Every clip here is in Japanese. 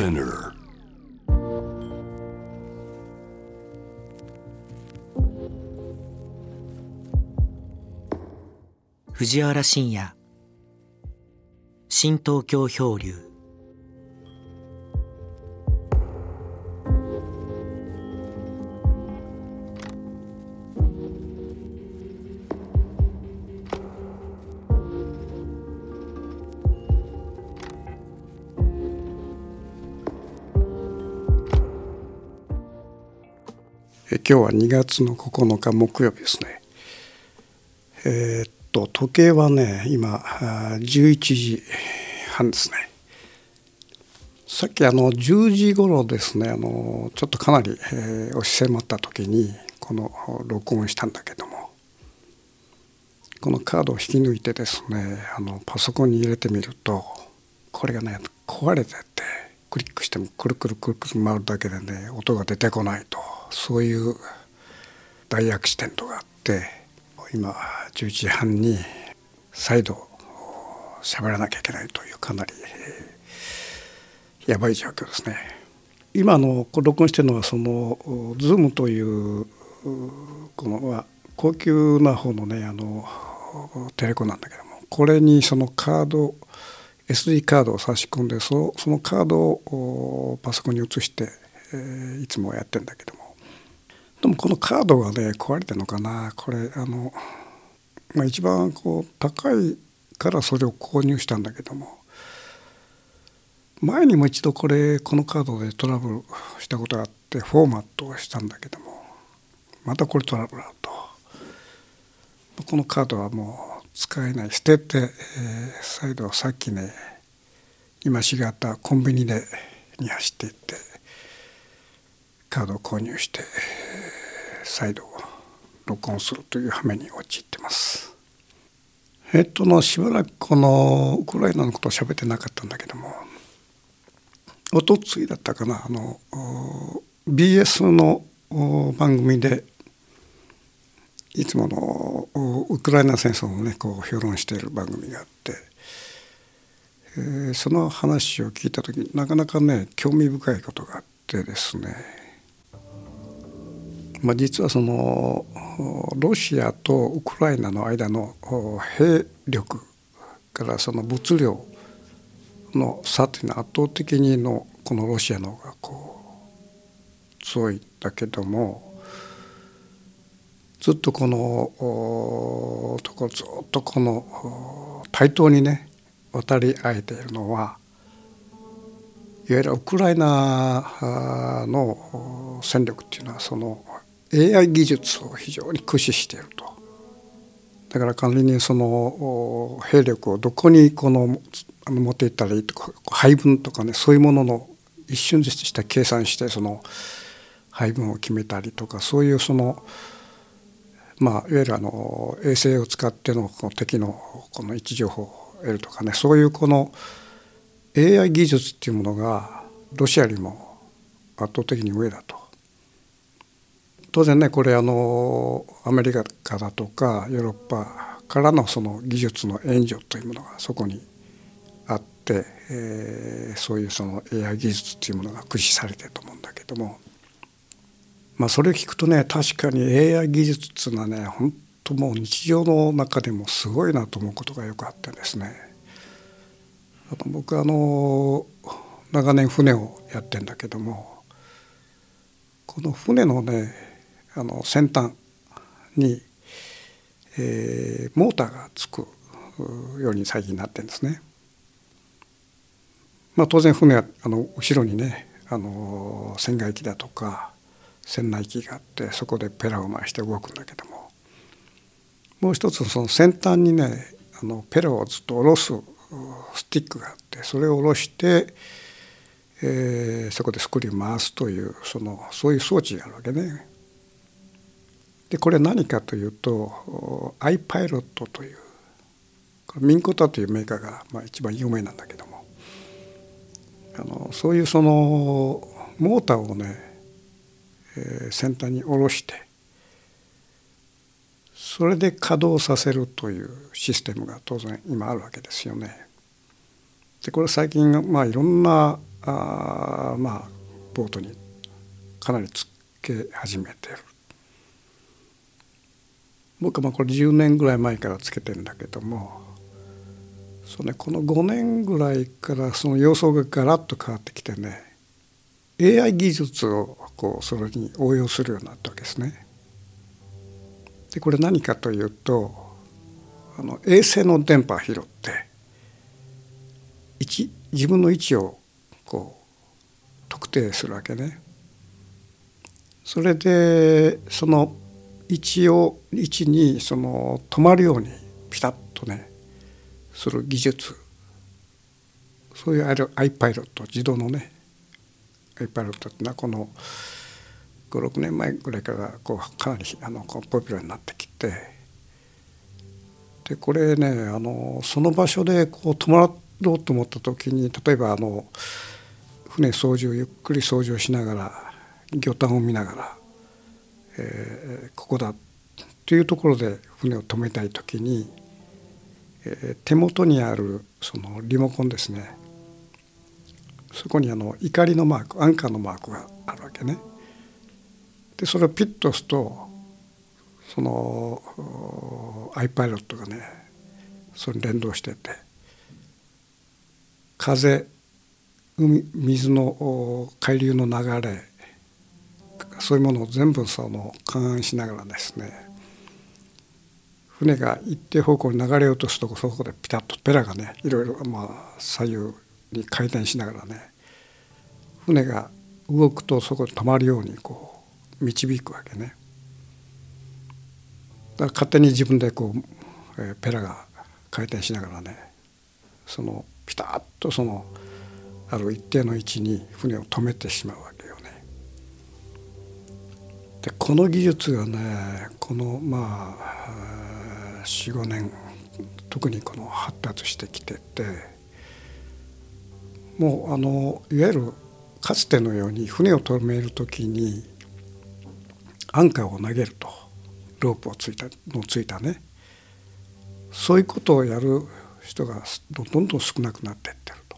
Spinner. 藤原信也新東京漂流今日は2月の9日木曜日ですね。えーっと時計はね今11時半ですね。さっきあの10時頃ですねあのちょっとかなり、えー押し迫った時にこの録音したんだけどもこのカードを引き抜いてですねあのパソコンに入れてみるとこれがね壊れててクリックしてもくるくるくるくる回るだけでね音が出てこないとそういう大アクシデントがあって今11時半に再度喋らなきゃいけないというかなり、やばい状況ですね。今のこう録音してるのはその Zoom というこのは高級な方のねあのテレコなんだけどもこれにそのカード SD カードを差し込んでそのそのカードをパソコンに移して、えーいつもやってんだけどもでもこのカードがね壊れてるのかな。これあの、まあ、一番こう高いからそれを購入したんだけども。前にも一度これこのカードでトラブルしたことがあってフォーマットをしたんだけども。またこれトラブルあると。このカードはもう使えない。捨てて、えー再度さっきね今しがったコンビニでに走っていってカードを購入して再度録音するという羽目に陥ってます。えっとのしばらくこのウクライナのことを喋ってなかったんだけどもおとついだったかなあの BS の番組でいつものウクライナ戦争をねこう評論している番組があって、えーその話を聞いた時なかなかね興味深いことがあってですね、まあ、実はそのロシアとウクライナの間の兵力からその物量の差というのは圧倒的にのこのロシアの方がこう強いんだけどもずっとこのところずっとこの対等にね渡り合えているのはいわゆるウクライナの戦力っていうのはその AI 技術を非常に駆使していると。だから仮にその兵力をどこにこのあの持っていったらいいとか配分とかねそういうものの一瞬でした計算してその配分を決めたりとかそういうそのまあいわゆるあの衛星を使ってのこの敵のこの位置情報を得るとかねそういうこの AI 技術っていうものがロシアよりも圧倒的に上だと。当然ねこれあのアメリカだとかヨーロッパからのその技術の援助というものがそこにあって、えーそういうその AI 技術っていうものが駆使されてると思うんだけどもまあそれを聞くとね確かに AI 技術っていうのはね本当もう日常の中でもすごいなと思うことがよくあってですね。あと僕あの長年船をやってんだけどもこの船のねあの先端に、えーモーターがつくように最近なってるんですね。まあ、当然船はあの後ろにねあの船外機だとか船内機があってそこでペラを回して動くんだけどももう一つその先端にねあのペラをずっと下ろすスティックがあってそれを下ろして、えーそこでスクリュー回すというそのそういう装置があるわけね。でこれ何かというと iPilot というミンコタというメーカーが、まあ、一番有名なんだけどもあのそういうそのモーターをね、えー先端に下ろしてそれで稼働させるというシステムが当然今あるわけですよね。でこれ最近まあいろんなあまあボートにかなりつけ始めてる僕はまあこれ10年ぐらい前からつけてんだけどもそう、ね、この5年ぐらいからその様相がガラッと変わってきてね AI 技術をこうそれに応用するようになったわけですね。でこれ何かというとあの衛星の電波を拾って位置自分の位置をこう特定するわけね。それでその位置を位置にその止まるようにピタッとねする技術。そういうアイパイロット自動のねアイパイロットっていうのはこの56年前ぐらいからこうかなりあのこうポピュラーになってきてでこれねあのその場所でこう止まろうと思った時に例えばあの船操縦ゆっくり操縦しながら魚探を見ながら、えー、ここだというところで船を止めたい時に、えー、手元にあるそのリモコンですねそこにあの怒りのマークアンカーのマークがあるわけね。でそれをピッと押すとそのアイパイロットがねそれに連動してて風海水の海流の流れそういうものを全部その勘案しながらですね船が一定方向に流れようとするとそこでピタッとペラがねいろいろまあ左右に回転しながらね船が動くとそこで止まるようにこう導くわけね。だから勝手に自分でこう、えー、ペラが回転しながらねそのピタッとそのある一定の位置に船を止めてしまうわけ。でこの技術がねこのまあ45年特にこの発達してきててもうあのいわゆるかつてのように船を止める時にアンカーを投げるとロープをついたのついたねそういうことをやる人がどんどん少なくなっていってると。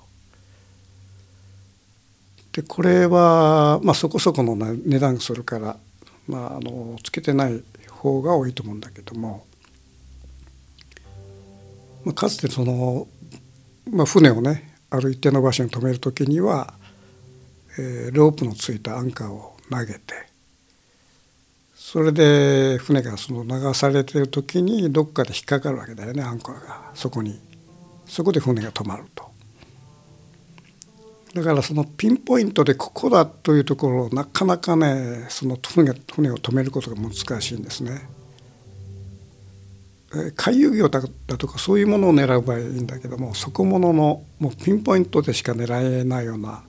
でこれは、まあ、そこそこの値段するから、まあ、あのつけてない方が多いと思うんだけども、まあ、かつてその、まあ、船をねある一定の場所に止める時には、えー、ロープのついたアンカーを投げてそれで船がその流されてる時にどっかで引っかかるわけだよねアンカーが。そこに。そこで船が止まると。だからそのピンポイントでここだというところをなかなかねその船船を止めることが難しいんですね。回遊魚だとかそういうものを狙う場合いいんだけども底物のもうピンポイントでしか狙えないような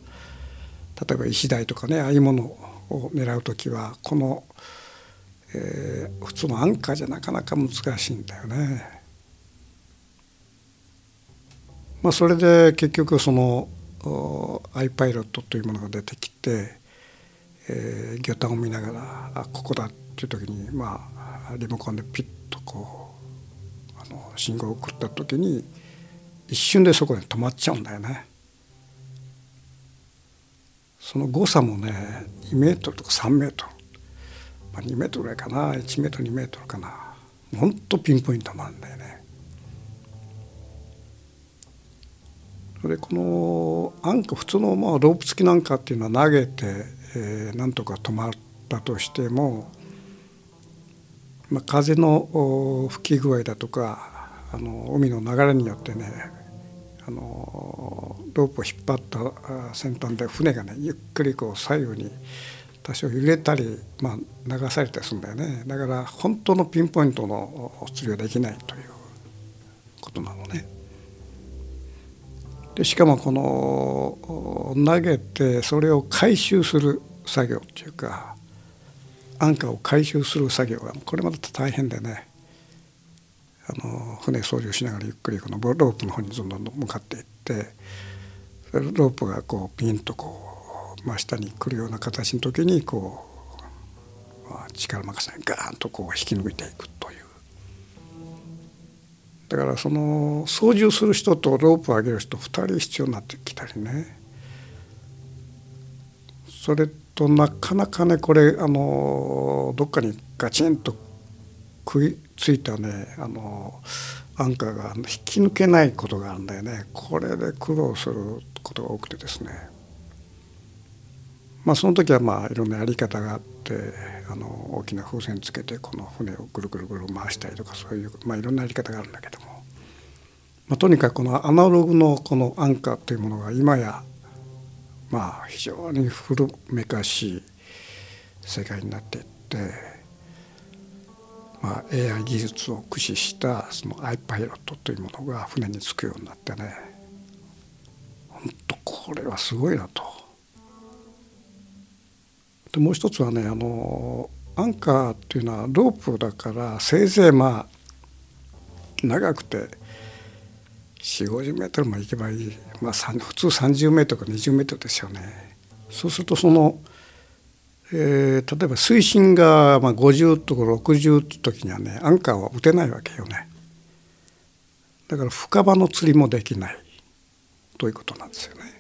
例えば石鯛とかねああいうものを狙う時はこの、えー、普通のアンカーじゃなかなか難しいんだよね。まあ、それで結局そのアイパイロットというものが出てきて、えー、魚探を見ながらあここだっていう時にまあリモコンでピッとこうあの信号を送った時に一瞬でそこで止まっちゃうんだよね。その誤差もね2メートルとか3メートル、まあ、2メートルぐらいかな1メートル2メートルかなほんとピンポイントもあるんだよね。それこのアンカ普通のまあロープ付きのアンカーっていうのは投げて、えー、なんとか止まったとしても、まあ、風の吹き具合だとかあの海の流れによってねあのロープを引っ張った先端で船がねゆっくりこう左右に多少揺れたり、まあ、流されたりするんだよねだから本当のピンポイントの釣りはできないということなのね。でしかもこの投げてそれを回収する作業っていうか安価を回収する作業がこれまた大変でねあの船操縦しながらゆっくりこのロープの方にどんどん向かっていってロープがこうピンとこう真下に来るような形の時にこう、力任せにガーンとこう引き抜いていくというだからその操縦する人とロープを上げる人2人必要になってきたりね。それとなかなかねこれあのどっかにガチンと食いついたねあのアンカーが引き抜けないことがあるんだよね。これで苦労することが多くてですね。まあその時はまあいろんなやり方があって。あの大きな風船つけてこの船をぐるぐるぐる回したりとかそういう、まあ、いろんなやり方があるんだけども、まあ、とにかくこのアナログのこのアンカーというものが今やまあ非常に古めかしい世界になっていって、まあ、AI 技術を駆使したその iPilot というものが船につくようになってね本当これはすごいなと。でもう一つはねあのアンカーっていうのはロープだからせいぜいまあ長くて4 5 0メートルも行けばいい、まあ、普通30メートルか20メートルですよね。そうするとその、えー、例えば水深がまあ50とか60って時にはねアンカーは打てないわけよね。だから深場の釣りもできないということなんですよね。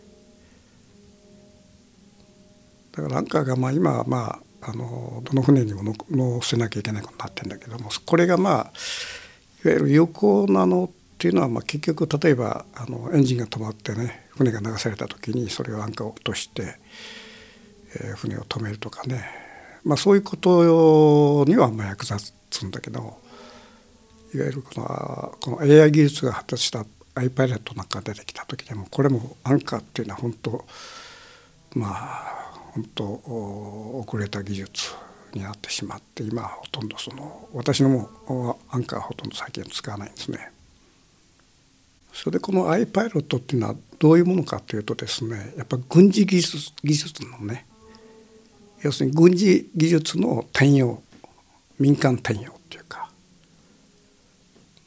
だからアンカーがまあ今はまああのどの船にも乗せなきゃいけないことになってるんだけどもこれがまあいわゆる有効なのっていうのはまあ結局例えばあのエンジンが止まってね船が流された時にそれをアンカーを落として、えー、船を止めるとかね、まあ、そういうことにはまあ役立つんだけどいわゆるこのこの AI 技術が発達した iPilot なんか出てきた時でもこれもアンカーっていうのは本当まあ本当遅れた技術になってしまって今ほとんどその私のもアンカーはほとんど最近使わないんですね。それでこの iPilot っていうのはどういうものかというとですねやっぱ軍事技術技術のね要するに軍事技術の転用民間転用っていうか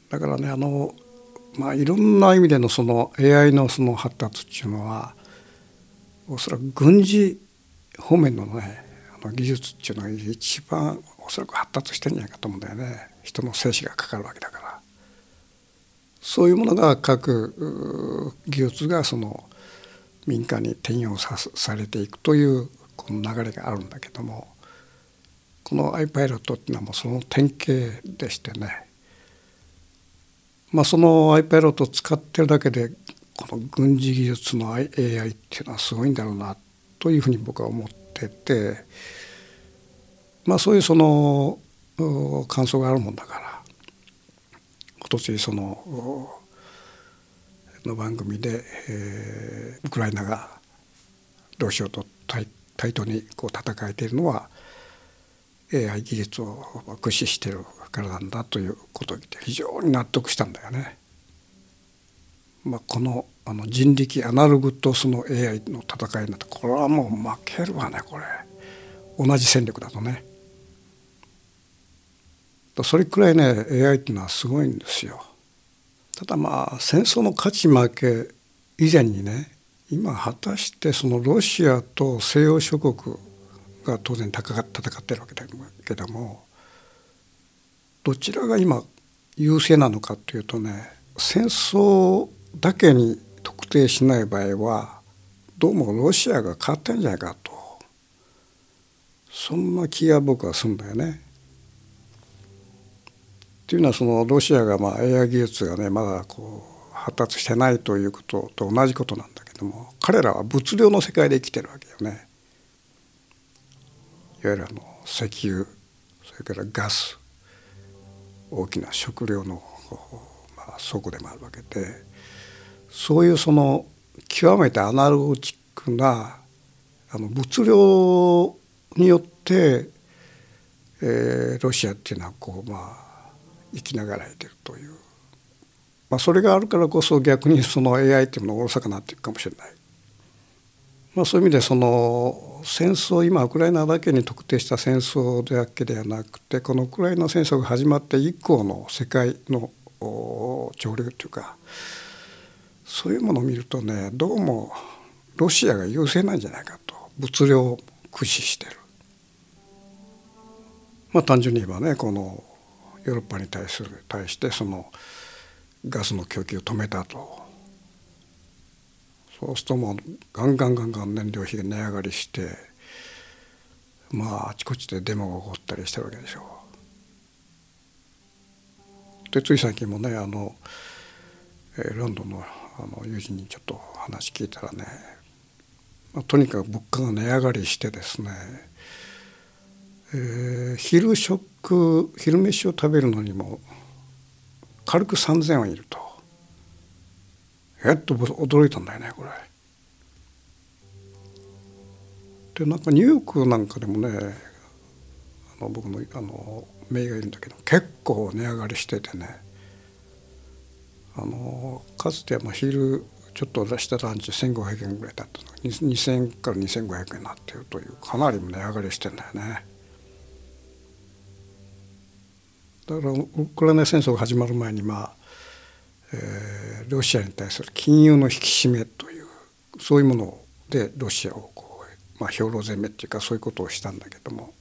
だからねあのまあいろんな意味でのその AI のその発達っていうのはおそらく軍事方面のねあの技術っていうのが一番おそらく発達してんじゃないかと思うんだよね。人の生死がかかるわけだから。そういうものが各技術がその民間に転用さされていくというこの流れがあるんだけどもこの iPilot っていうのはもうその典型でしてね。まあその iPilot を使ってるだけでこの軍事技術の AI っていうのはすごいんだろうなというふうに僕は思っててまあそういうその感想があるもんだから今年そのの番組で、えー、ウクライナがロシアと対対等にこう戦えているのは AI 技術を駆使してるからなんだということを非常に納得したんだよね。まあ、このあの人力アナログとその AI の戦いになってこれはもう負けるわねこれ。同じ戦力だとね。それくらいね AI っていうのはすごいんですよ。ただまあ戦争の勝ち負け以前にね今果たしてそのロシアと西洋諸国が当然戦ってるわけだけどもどちらが今優勢なのかっていうとね戦争だけに特定しない場合はどうもロシアが勝ってんじゃないかとそんな気が僕はするんだよね。っていうのはそのロシアがまあ AI 技術がねまだこう発達してないということと同じことなんだけども彼らは物量の世界で生きてるわけよね。いわゆるあの石油それからガス大きな食料の、まあ、倉でもあるわけでそういうその極めてアナログチックなあの物量によって、えー、ロシアっていうのはこうまあ生きながらえてるという、まあ、それがあるからこそ逆にその AI っていうものがおろそかになっていくかもしれない。まあ、そういう意味でその戦争今ウクライナだけに特定した戦争だけではなくてこのウクライナ戦争が始まって以降の世界の潮流というかそういうものを見るとねどうもロシアが優勢なんじゃないかと物量を駆使してる。まあ単純に言えばねこのヨーロッパに対する対してそのガスの供給を止めたとそうするともうガンガンガンガン燃料費が値上がりしてまああちこちでデモが起こったりしてるわけでしょう。でつい最近もねあの、えー、ロンドンのあの友人にちょっと話聞いたらね、まあ、とにかく物価が値上がりしてですね、えー、昼食昼飯を食べるのにも軽く3,000円いるとえっと驚いたんだよねこれ。でなんかニューヨークなんかでもねあの僕のあの姪がいるんだけど結構値上がりしててねあのかつては昼ちょっと出したランチ1,500円ぐらいだったのが2,000円から2,500円になってるというかなり値上がりしてんだよね。だからウクライナ戦争が始まる前にまあ、えー、ロシアに対する金融の引き締めというそういうものでロシアをこうまあ、兵糧攻めっていうかそういうことをしたんだけども、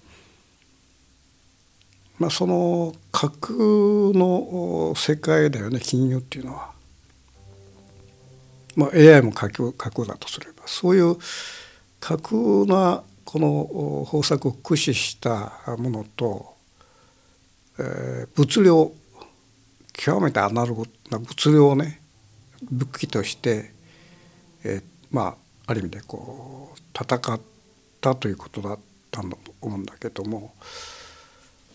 まあ、その架空の世界だよね金融っていうのは。まあ、AI も架空架空だとすればそういう架空なこの方策を駆使したものと、えー、物量極めてアナログな物量をね武器として、えー、まあある意味でこう戦ったということだったんだと思うんだけども、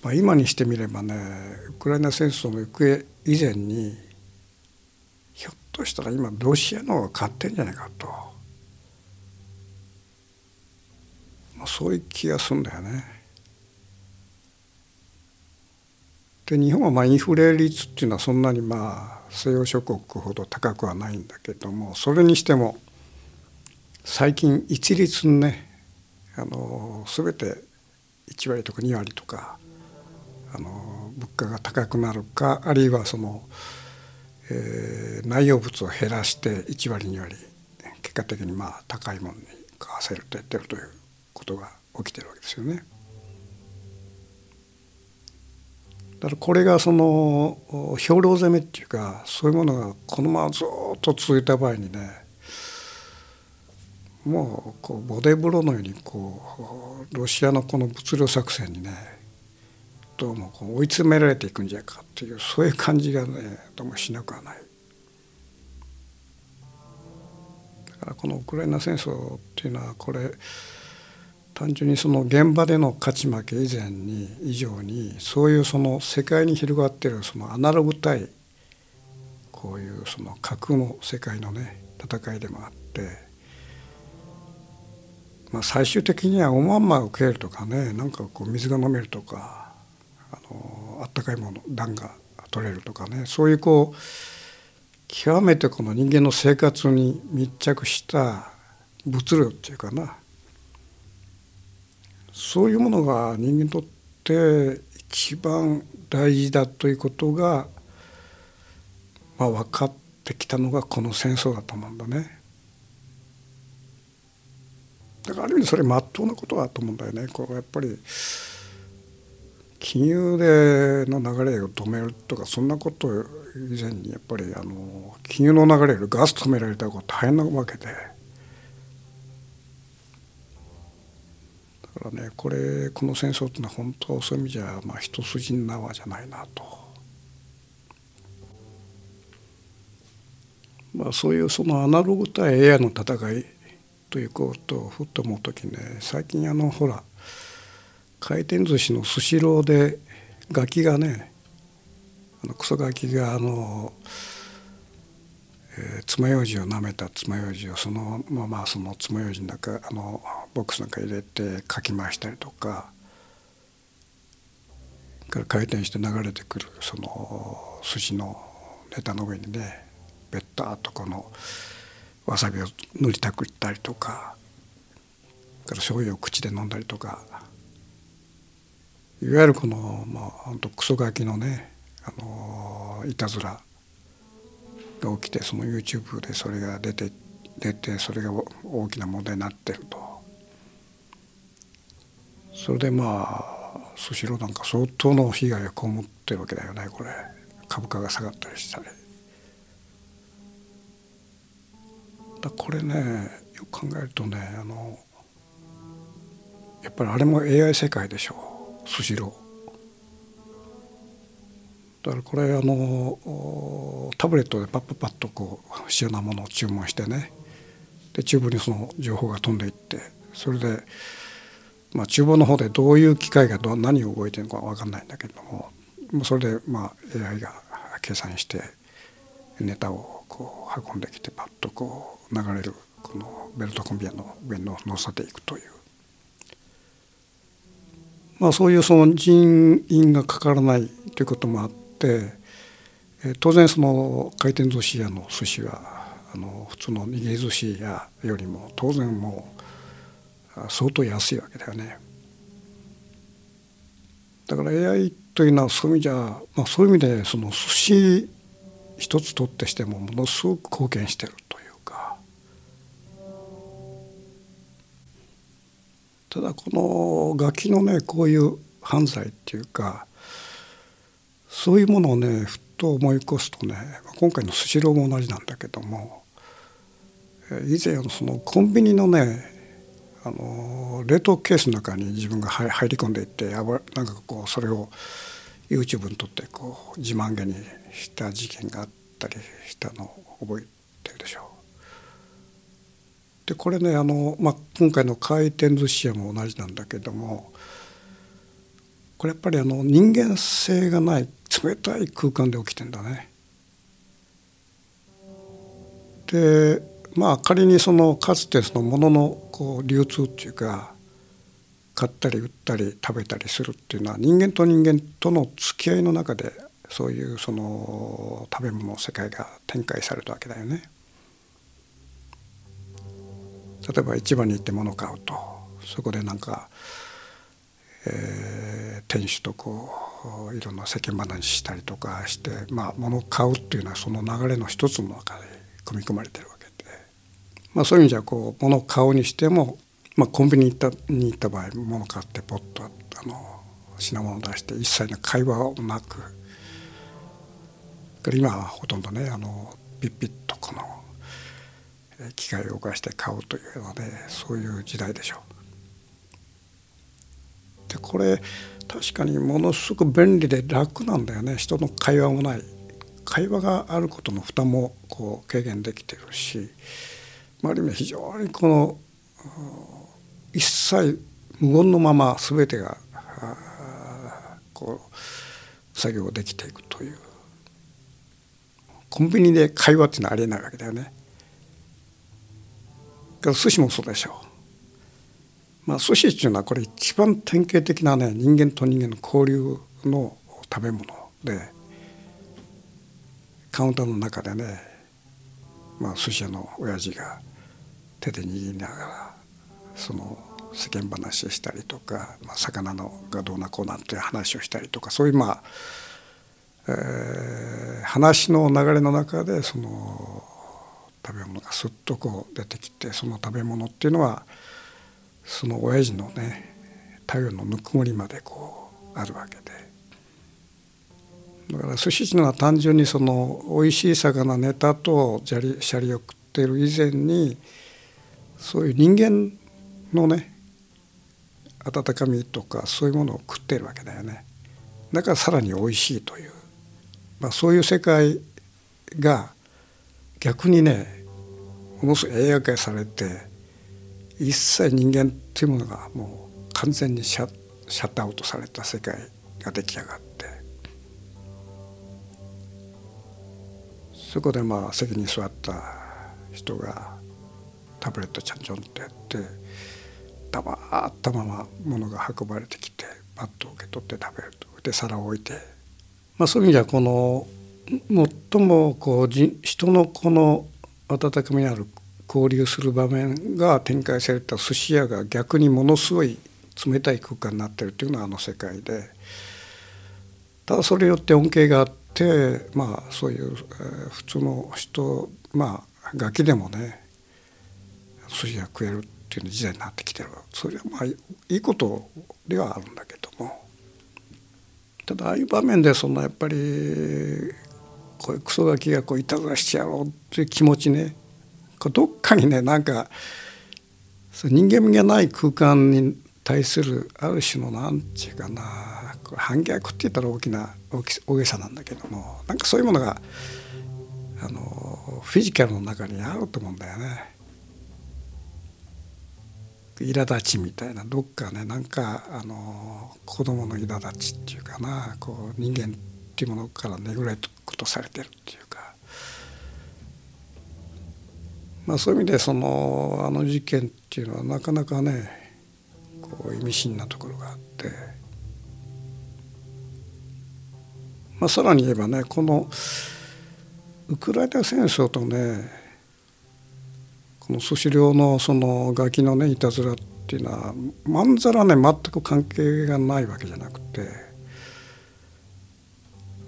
まあ、今にしてみればねウクライナ戦争の行方以前にひょっとしたら今ロシアの方が勝ってんじゃないかと、まあ、そういう気がするんだよね。で日本はまあインフレ率っていうのはそんなにまあ西洋諸国ほど高くはないんだけどもそれにしても最近一律にねあの全て1割とか2割とかあの物価が高くなるかあるいはその、えー、内容物を減らして1割2割結果的にまあ高いものに買わせるとやってるということが起きてるわけですよね。だからこれがその兵糧攻めっていうかそういうものがこのままずっと続いた場合にねもうこうボデブロのようにこうロシアのこの物量作戦にねどうもこう追い詰められていくんじゃないかっていうそういう感じがねどうもしなくはない。だからこのウクライナ戦争っていうのはこれ単純にその現場での勝ち負け以前に以上にそういうその世界に広がってるそのアナログ対こういうその核の世界のね戦いでもあって。まあ、最終的にはおまんまを食えるとかねなんかこう水が飲めるとかあのあったかいもの暖が取れるとかねそういうこう極めてこの人間の生活に密着した物量っていうかなそういうものが人間にとって一番大事だということが、まあ、分かってきたのがこの戦争だと思うんだね。だからある意味それまっとうなことだと思うんだよね。こうやっぱり金融での流れを止めるとかそんなこと以前にやっぱりあの金融の流れよりガス止められた方が大変なわけでだからねこれこの戦争っていうのは本当そういう意味じゃまあ一筋縄じゃないなと。まあ、そういうそのアナログ対 AI の戦いということをふっと思う時ね最近あのほら回転寿司のスシローでガキがねあのクソガキがあの、えー、爪楊枝を舐めた爪楊枝をそのままその爪楊枝の中あのボックスの中入れてかき回したりとかから回転して流れてくるその寿司のネタの上にねべったーっとこのわさびを塗りたくったりとかから醤油を口で飲んだりとか。いわゆるこのまあ本当クソガキのねあのいたずらが起きてその YouTube でそれが出て出てそれが大きな問題になってると。それでまあスシローなんか相当の被害を被ってるわけだよねこれ。株価が下がったりしたり。だこれねよく考えるとねあのやっぱりあれも AI 世界でしょ。うスシロー。だからこれあのタブレットでパッパッパッとこう必要なものを注文してね。で厨房にその情報が飛んでいってそれで、まあ、厨房の方でどういう機械がど何を動いてるのか分かんないんだけどもそれでまあ AI が計算してネタをこう運んできてパッとこう流れるこのベルトコンベヤの上に乗せていくという、まあ、そういうその人員がかからないということもあってえ当然その回転寿司屋の寿司はあの普通の握り寿司屋よりも当然もう相当安いわけだよね。だから AI というのはそういう意味じゃ、まあ、そういう意味でその寿司一つ取ってしてもものすごく貢献してるとただこのガキのねこういう犯罪っていうかそういうものをねふっと思い起こすとね今回のスシローも同じなんだけども以前そのコンビニのねあの冷凍ケースの中に自分が入り込んでいってなんかこうそれを YouTube に撮ってこう自慢げにした事件があったりしたのを覚えてるでしょう。でこれねあの、まあ、今回の回転寿司屋も同じなんだけどもこれやっぱりあの人間性がない冷たい空間で起きてんだね。でまあ仮にそのかつてそのもののこう流通っていうか買ったり売ったり食べたりするっていうのは人間と人間との付き合いの中でそういうその食べ物の世界が展開されたわけだよね。例えば市場に行って物を買うとそこでなんか、えー、店主とこういろんな世間話したりとかしてまあ物を買うっていうのはその流れの一つの中で組み込まれてるわけで、まあ、そういう意味じゃこう物を買うにしてもまあ、コンビニに行ったに行った場合物を買ってポッとあの品物を出して一切の会話をなく。今はほとんどねあのピッピッとこの機械を動かして買うというのでそういう時代でしょう。でこれ確かにものすごく便利で楽なんだよね人の会話もない会話があることの負担もこう軽減できてるし、まあ、ある意味非常にこの一切無言のまま全てがこう作業できていくというコンビニで会話っていうのはありえないわけだよね。から寿司もそうでしょう。まあ、寿司っていうのはこれ一番典型的なね人間と人間の交流の食べ物でカウンターの中でね、まあ、寿司屋の親父が手で握りながらその世間話したりとか、まあ、魚のがどうなこうなっていう話をしたりとかそういうまあ、えー、話の流れの中でその食べ物がすっとこう出てきてその食べ物っていうのはその親父のね太陽のぬくもりまでこうあるわけで。だから寿司っていうのは単純にその美味しい魚ネタとシャリを食ってる以前にそういう人間のね温かみとかそういうものを食ってるわけだよね。だからさらに美味しいという、まあ、そういう世界が逆にねものすごい AI 化されて一切人間っていうものがもう完全にシャシャットアウトされた世界が出来上がってそこでまあ席に座った人がタブレットちょんちょんってやって黙ったまま物が運ばれてきてパッと受け取って食べると。で皿を置いて、まあ、そういう意味ではこの最もこう人のこの温かみのある交流する場面が展開された寿司屋が逆にものすごい冷たい空間になってるっていうのはあの世界で。ただそれによって恩恵があってまあそういう、え普通の人まあガキでもね寿司が食えるっていう時代になってきてるそれはまあいいことではあるんだけども。ただああいう場面でそのやっぱりこういうクソガキがこういたずらしてやろうっていう気持ちねどっかにねなんか人間味がない空間に対するある種の何て言うかなこれ反逆って言ったら大きな大げさなんだけどもなんかそういうものがあのフィジカルの中にあると思うんだよね。苛立ちみたいなどっかねなんかあの子供の苛立ちっていうかなこう人間っていうものからねぐらいとされてるっていうか、まあ、そういう意味でそのあの事件っていうのはなかなかねこう意味深なところがあって、まあ、さらに言えばねこのウクライナ戦争とねこのスシロのそのガキのねいたずらっていうのはまんざらね全く関係がないわけじゃなくて。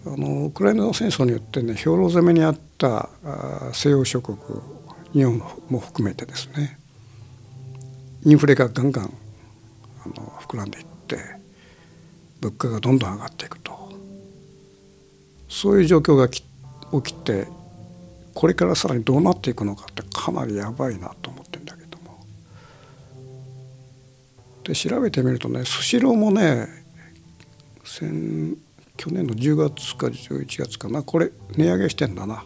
あのウクライナ戦争によってね兵糧攻めにあった西洋諸国日本も含めてですねインフレがガンガンあの膨らんでいって物価がどんどん上がっていくと。そういう状況が起きてこれからさらにどうなっていくのかってかなりやばいなと思ってんだけども。で調べてみるとねスシローもね去年の10月か11月か。なこれ値上げしてんだな。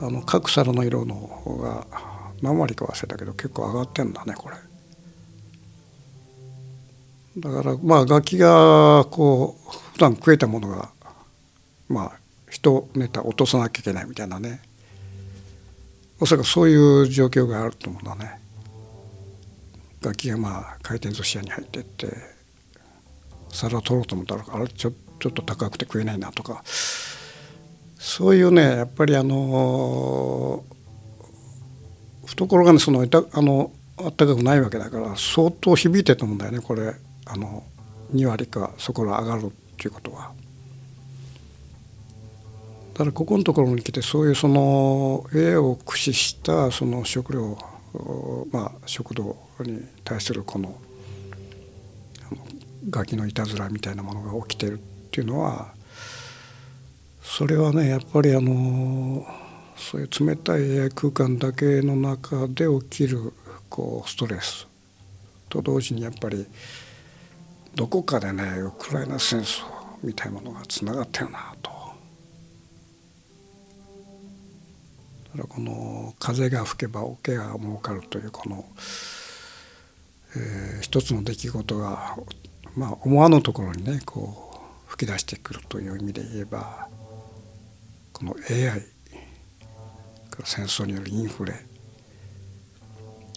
あの各皿の色の方が何割か忘れたけど結構上がってんだねこれ。だからまあ楽器がこう普段食えたものがまあ一ネタ落とさなきゃいけないみたいなね。おそらくそういう状況があると思うんだね。楽器がまあ回転寿司屋に入ってって。皿を取ろうと思ったらあれちょちょっと高くて食えないなとかそういうねやっぱりあの懐がねそのあのあったかくないわけだから相当響いてると思うんだよねこれあの2割かそこら上がるっていうことは。だからここのところに来てそういうその絵を駆使したその食料まあ食堂に対するこのガキのいたずらみたいなものが起きてるっていうのはそれはねやっぱりあのそういう冷たい空間だけの中で起きるこうストレスと同時にやっぱりどこかでねウクライナ戦争みたいなものがつながってるなと。だからこの風が吹けば桶が儲かるというこの、えー、一つの出来事が、まあ、思わぬところにねこう吹き出してくるという意味で言えばこの AI 戦争によるインフレ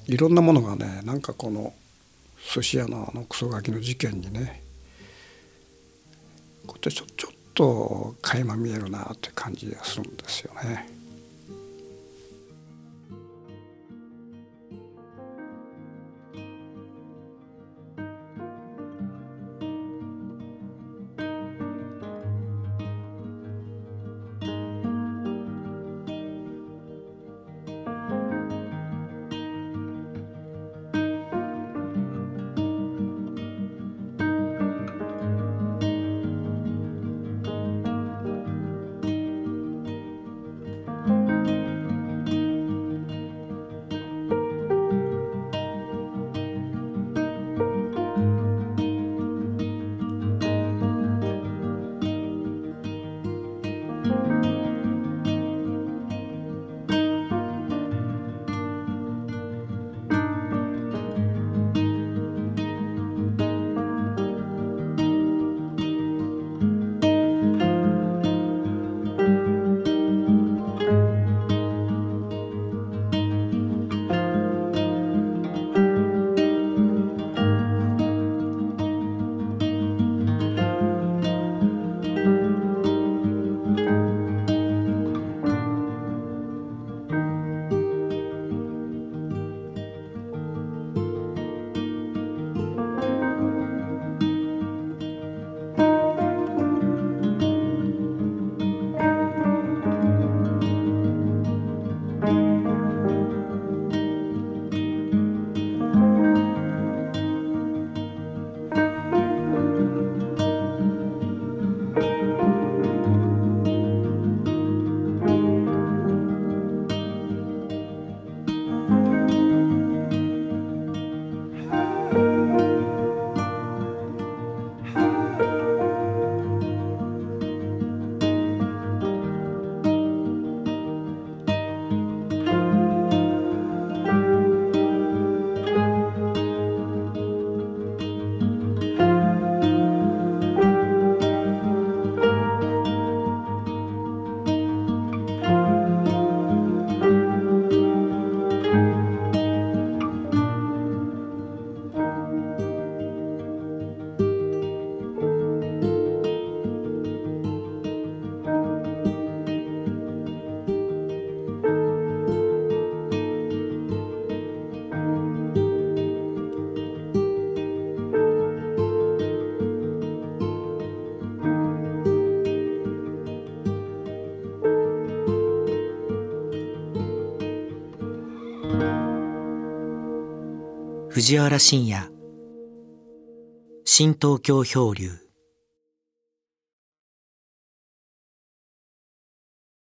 いろんなものがねなんかこの寿司屋のあのクソガキの事件にねこうやってちょちょっと垣間見えるなって感じがするんですよね。藤原信也。新東京漂流。